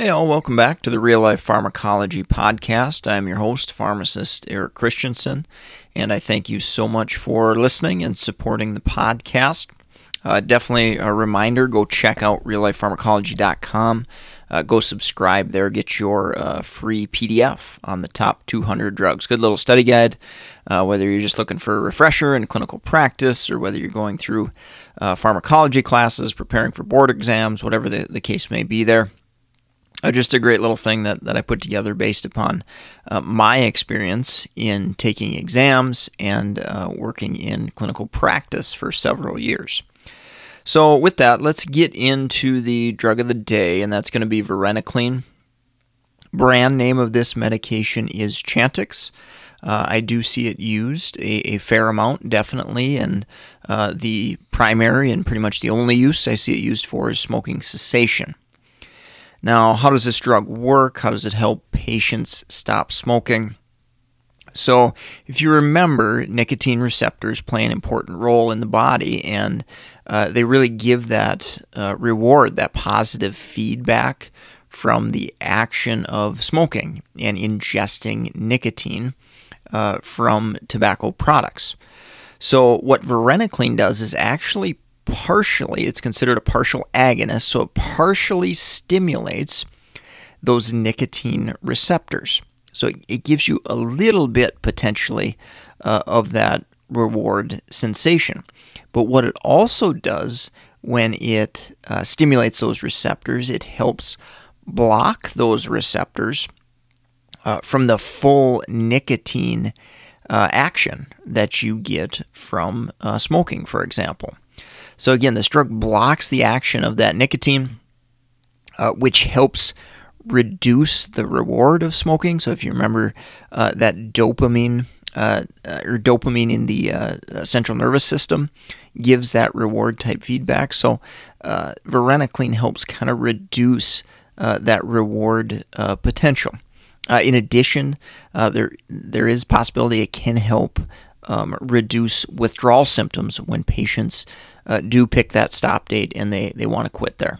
Hey, all, welcome back to the Real Life Pharmacology Podcast. I'm your host, pharmacist Eric Christensen, and I thank you so much for listening and supporting the podcast. Uh, definitely a reminder go check out reallifepharmacology.com. Uh, go subscribe there, get your uh, free PDF on the top 200 drugs. Good little study guide, uh, whether you're just looking for a refresher in clinical practice or whether you're going through uh, pharmacology classes, preparing for board exams, whatever the, the case may be there uh, just a great little thing that, that I put together based upon uh, my experience in taking exams and uh, working in clinical practice for several years. So, with that, let's get into the drug of the day, and that's going to be varenicline. Brand name of this medication is Chantix. Uh, I do see it used a, a fair amount, definitely, and uh, the primary and pretty much the only use I see it used for is smoking cessation. Now, how does this drug work? How does it help patients stop smoking? So, if you remember, nicotine receptors play an important role in the body, and uh, they really give that uh, reward, that positive feedback from the action of smoking and ingesting nicotine uh, from tobacco products. So, what varenicline does is actually partially, it's considered a partial agonist, so it partially stimulates those nicotine receptors. So it gives you a little bit potentially uh, of that reward sensation. But what it also does when it uh, stimulates those receptors, it helps block those receptors uh, from the full nicotine uh, action that you get from uh, smoking, for example. So, again, this drug blocks the action of that nicotine, uh, which helps reduce the reward of smoking. So, if you remember uh, that dopamine uh, uh or dopamine in the uh, central nervous system gives that reward type feedback. So, uh, varenicline helps kind of reduce that reward potential. in addition, there there is possibility it can help um, reduce withdrawal symptoms when patients uh, do pick that stop date and they, they want to quit there.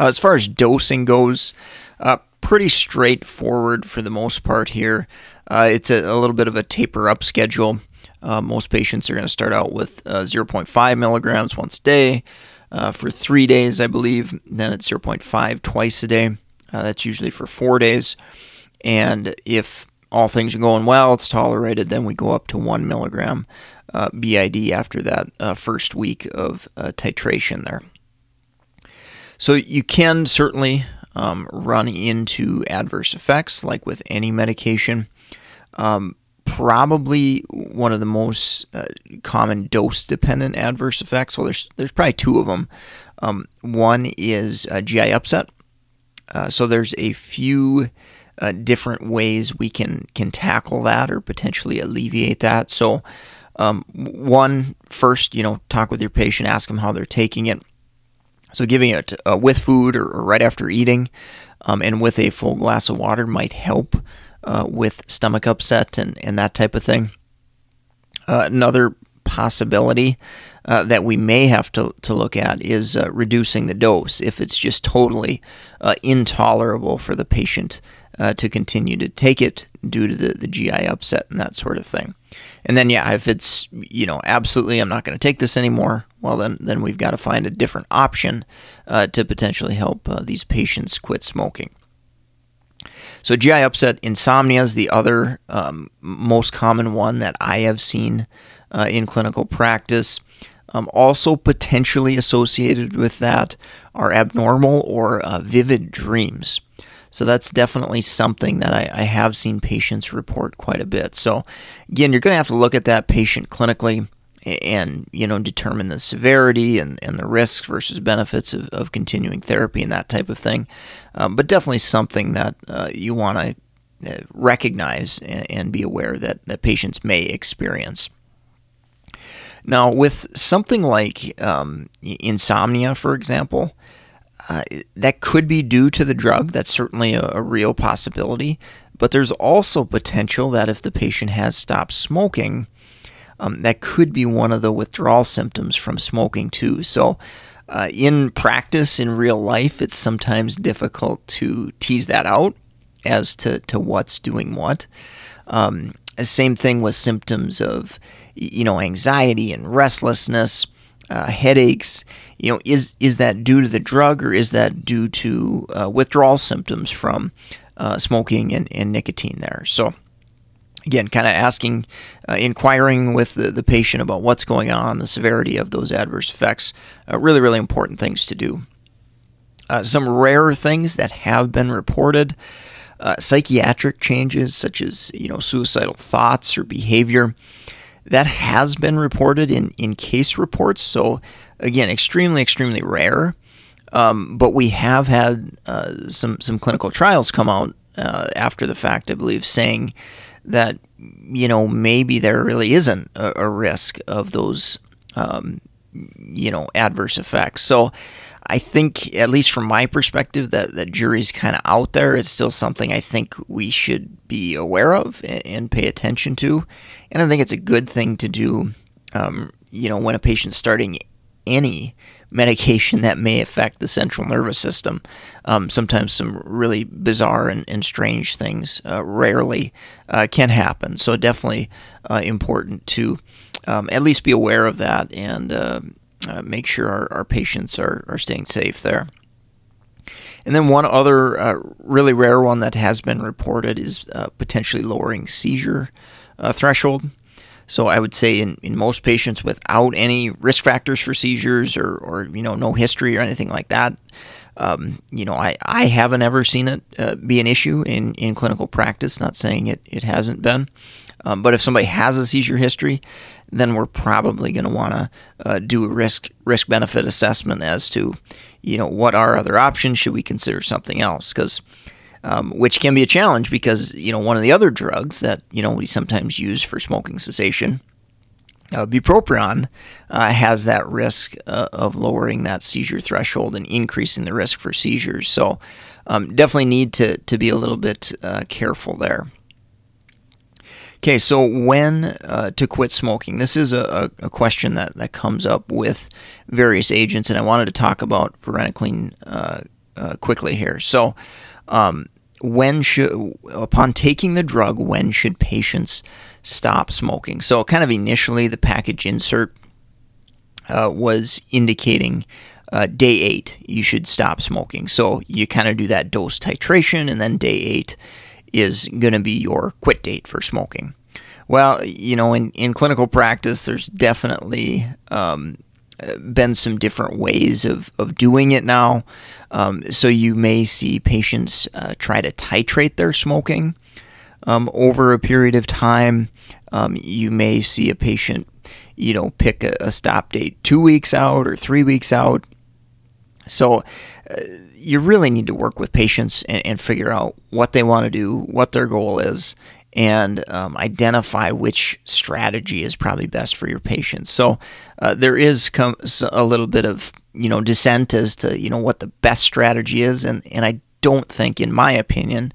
Uh, as far as dosing goes, uh, pretty straightforward for the most part here. Uh, it's a, a, little bit of a taper up schedule. Uh, most patients are going to start out with uh, 0.5 milligrams once a day for three days, I believe. Then it's 0.5 twice a day. that's usually for four days. And if all things are going well, it's tolerated, then we go up to one milligram uh, BID after that uh, first week of uh, titration there. So you can certainly um, run into adverse effects like with any medication. Um, probably one of the most uh, common dose dependent adverse effects. Well, there's there's probably two of them. Um, one is GI upset. Uh, so there's a few uh, different ways we can can tackle that or potentially alleviate that. So, um, one first, you know, talk with your patient, ask them how they're taking it. So, giving it uh, with food or, or, right after eating, um, and with a full glass of water might help uh, with stomach upset and and that type of thing. Uh, another possibility uh, that we may have to, to look at is uh, reducing the dose if it's just totally uh, intolerable for the patient uh, to continue to take it due to the, the GI upset and that sort of thing. And then, yeah, if it's, you know, absolutely I'm not going to take this anymore, well, then, then we've got to find a different option uh, to potentially help uh, these patients quit smoking. So, GI upset, insomnia is the other um, most common one that I have seen uh, in clinical practice. Um, also, potentially associated with that are abnormal or uh, vivid dreams. So that's definitely something that I, I have seen patients report quite a bit. So again, you're going to have to look at that patient clinically and you know determine the severity and, and the risks versus benefits of, of continuing therapy and that type of thing. Um, but definitely something that uh, you want to uh, recognize and, and, be aware that, that patients may experience. Now, with something like um, insomnia, for example, uh, that could be due to the drug. That's certainly a, a real possibility. But there's also potential that if the patient has stopped smoking, um, that could be one of the withdrawal symptoms from smoking too. So, uh, in practice, in real life, it's sometimes difficult to tease that out as to, to what's doing what. Um, same thing with symptoms of, you know, anxiety and restlessness, uh, headaches. You know, is is that due to the drug or is that due to uh, withdrawal symptoms from uh, smoking and, and nicotine there? So again, kind of asking, uh, inquiring with the, the patient about what's going on, the severity of those adverse effects. Uh, really, really important things to do. Uh, some rare things that have been reported. Uh, psychiatric changes such as you know suicidal thoughts or behavior that has been reported in, in case reports so again extremely extremely rare um, but we have had uh, some some clinical trials come out uh, after the fact I believe saying that you know maybe there really isn't a, a risk of those um, you know adverse effects. So I think, at least from my perspective, that that jury's kind of out there. It's still something I think we should be aware of and, and pay attention to, and I think it's a good thing to do. Um, you know, when a patient's starting any medication that may affect the central nervous system. Um, sometimes some really bizarre and, and strange things uh, rarely uh, can happen. So definitely uh, important to um, at least be aware of that and uh, uh, make sure our, our patients are, are staying safe there. And then one other uh, really rare one that has been reported is potentially lowering seizure threshold. So I would say in, in most patients without any risk factors for seizures or, or you know no history or anything like that, um, you know I, I haven't ever seen it uh, be an issue in, in clinical practice. Not saying it, it hasn't been, um, but if somebody has a seizure history, then we're probably going to want to uh, do a risk risk benefit assessment as to you know what are other options. Should we consider something else? Because um, which can be a challenge because you know one of the other drugs that you know we sometimes use for smoking cessation, uh, bupropion, uh, has that risk uh, of lowering that seizure threshold and increasing the risk for seizures. So um, definitely need to to be a little bit uh, careful there. Okay, so when uh, to quit smoking? This is a, a, question that, that comes up with various agents, and I wanted to talk about varenicline uh, uh, quickly here. So, um, when should, upon taking the drug, when should patients stop smoking? So, kind of initially, the package insert uh, was indicating uh, day eight, you should stop smoking. So, you kind of do that dose titration, and then day eight is going to be your quit date for smoking. Well, you know, in, in clinical practice, there's definitely um, been some different ways of, of doing it now. Um, so you may see patients uh, try to titrate their smoking um, over a period of time. Um, you may see a patient, you know, pick a, a, stop date two weeks out or three weeks out. So you really need to work with patients and, and figure out what they want to do, what their goal is, and um, identify which strategy is probably best for your patients. So uh, there is com- a little bit of you know dissent as to you know what the best strategy is, and and I don't think, in my opinion,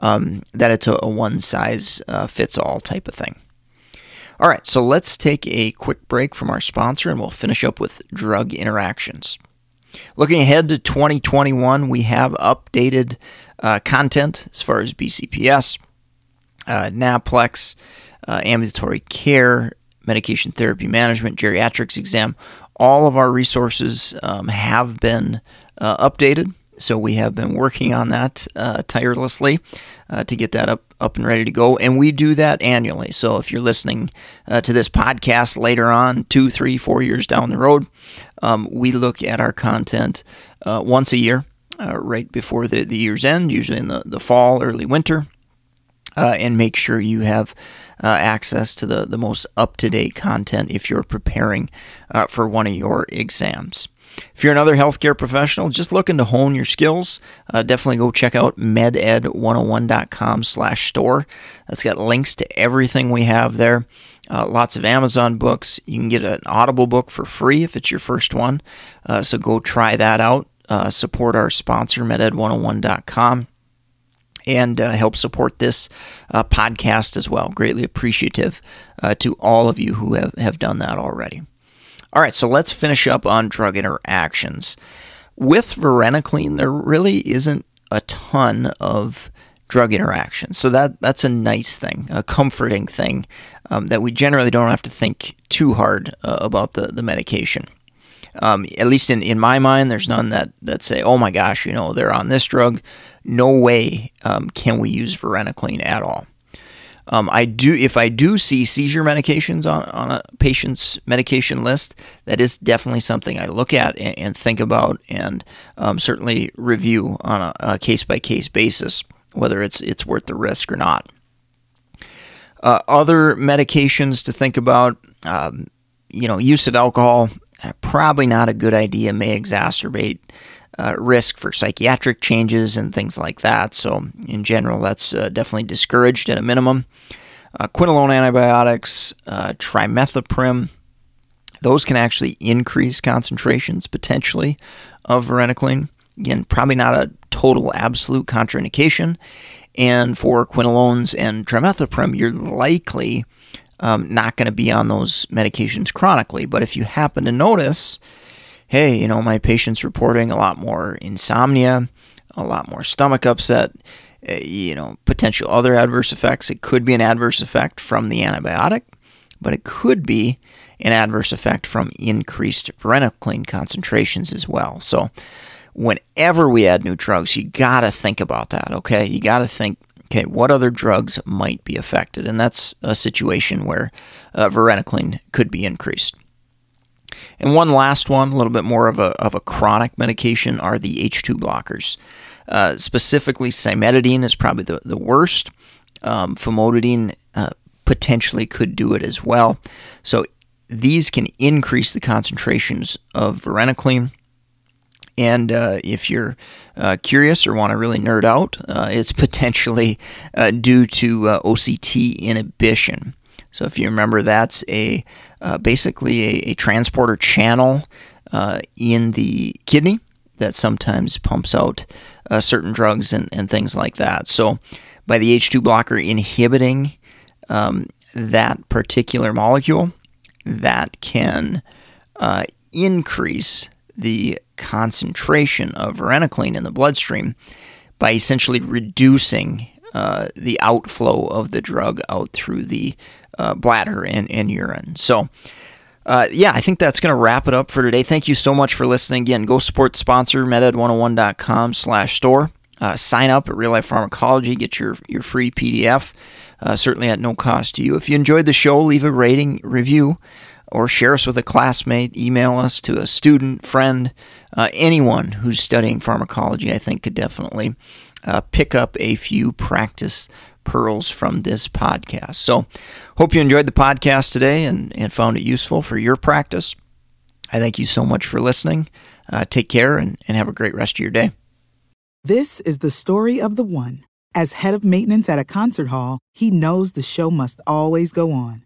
um, that it's a, a one size uh, fits all type of thing. All right, so let's take a quick break from our sponsor, and we'll finish up with drug interactions. Looking ahead to 2021, we have updated uh, content as far as BCPS uh, Naplex, uh, ambulatory care, medication therapy management, geriatrics exam. All of our resources um, have been uh, updated. So we have been working on that uh, tirelessly uh, to get that up up and ready to go, and we do that annually. So if you're listening uh, to this podcast later on, two, three, four years down the road, um, we look at our content uh, once a year, uh, right before the, the year's end, usually in the, the fall, early winter, uh, and make sure you have uh, access to the, the most up to date content if you're preparing uh, for one of your exams. If you're another healthcare professional just looking to hone your skills, uh, definitely go check out meded101.com slash store. That's got links to everything we have there. Uh, lots of Amazon books. You can get an Audible book for free if it's your first one. Uh, so go try that out. Uh, support our sponsor, meded101.com and uh, help support this uh, podcast as well. Greatly appreciative uh, to all of you who have, have done that already. All right, so let's finish up on drug interactions. With varenicline, there really isn't a ton of drug interactions. So that that's a nice thing, a comforting thing um, that we generally don't have to think too hard uh, about the, the medication. Um, at least in, in my mind, there's none that, that say, oh my gosh, you know, they're on this drug. No way um, can we use varenicline at all. Um, I do if I do see seizure medications on, on a patient's medication list, that is definitely something I look at and, and think about and um, certainly review on a case by case basis whether it's it's worth the risk or not. Uh, other medications to think about, um, you know, use of alcohol probably not a good idea. May exacerbate uh, risk for psychiatric changes and things like that. So, in general, that's uh, definitely discouraged at a minimum. Uh, quinolone antibiotics, uh, trimethoprim, those can actually increase concentrations potentially of varenicline. Again, probably not a total absolute contraindication. And for quinolones and trimethoprim, you're likely um, not going to be on those medications chronically. But if you happen to notice hey, you know, my patient's reporting a lot more insomnia, a lot more stomach upset, uh, you know, potential other adverse effects. It could be an adverse effect from the antibiotic, but it could be an adverse effect from increased varenicline concentrations as well. So, whenever we add new drugs, you got to think about that, okay? You got to think, okay, what other drugs might be affected? And that's a situation where uh, varenicline could be increased. And one last one, a little bit more of a, of a chronic medication, are the H2 blockers. Uh, specifically, cimetidine is probably the, the worst. Um, famotidine uh, potentially could do it as well. So these can increase the concentrations of varenicline. And uh, if you're uh, curious or want to really nerd out, uh, it's potentially uh, due to uh, OCT inhibition. So if you remember, that's a uh, basically a, a, transporter channel in the kidney that sometimes pumps out certain drugs and, and things like that. So by the H2 blocker inhibiting um, that particular molecule, that can increase the concentration of varenicline in the bloodstream by essentially reducing uh, the outflow of the drug out through the uh, bladder and, and urine. So, uh, yeah, I think that's going to wrap it up for today. Thank you so much for listening. Again, go support sponsor, meded101.com slash store. Uh, sign up at Real Life Pharmacology, get your, your free PDF, uh, certainly at no cost to you. If you enjoyed the show, leave a rating, review, or share us with a classmate. Email us to a student, friend, uh, anyone who's studying pharmacology, I think could definitely uh, pick up a few practice pearls from this podcast. So, hope you enjoyed the podcast today and, and found it useful for your practice. I thank you so much for listening. Uh, take care and, and have a great rest of your day. This is the story of the one. As head of maintenance at a concert hall, he knows the show must always go on.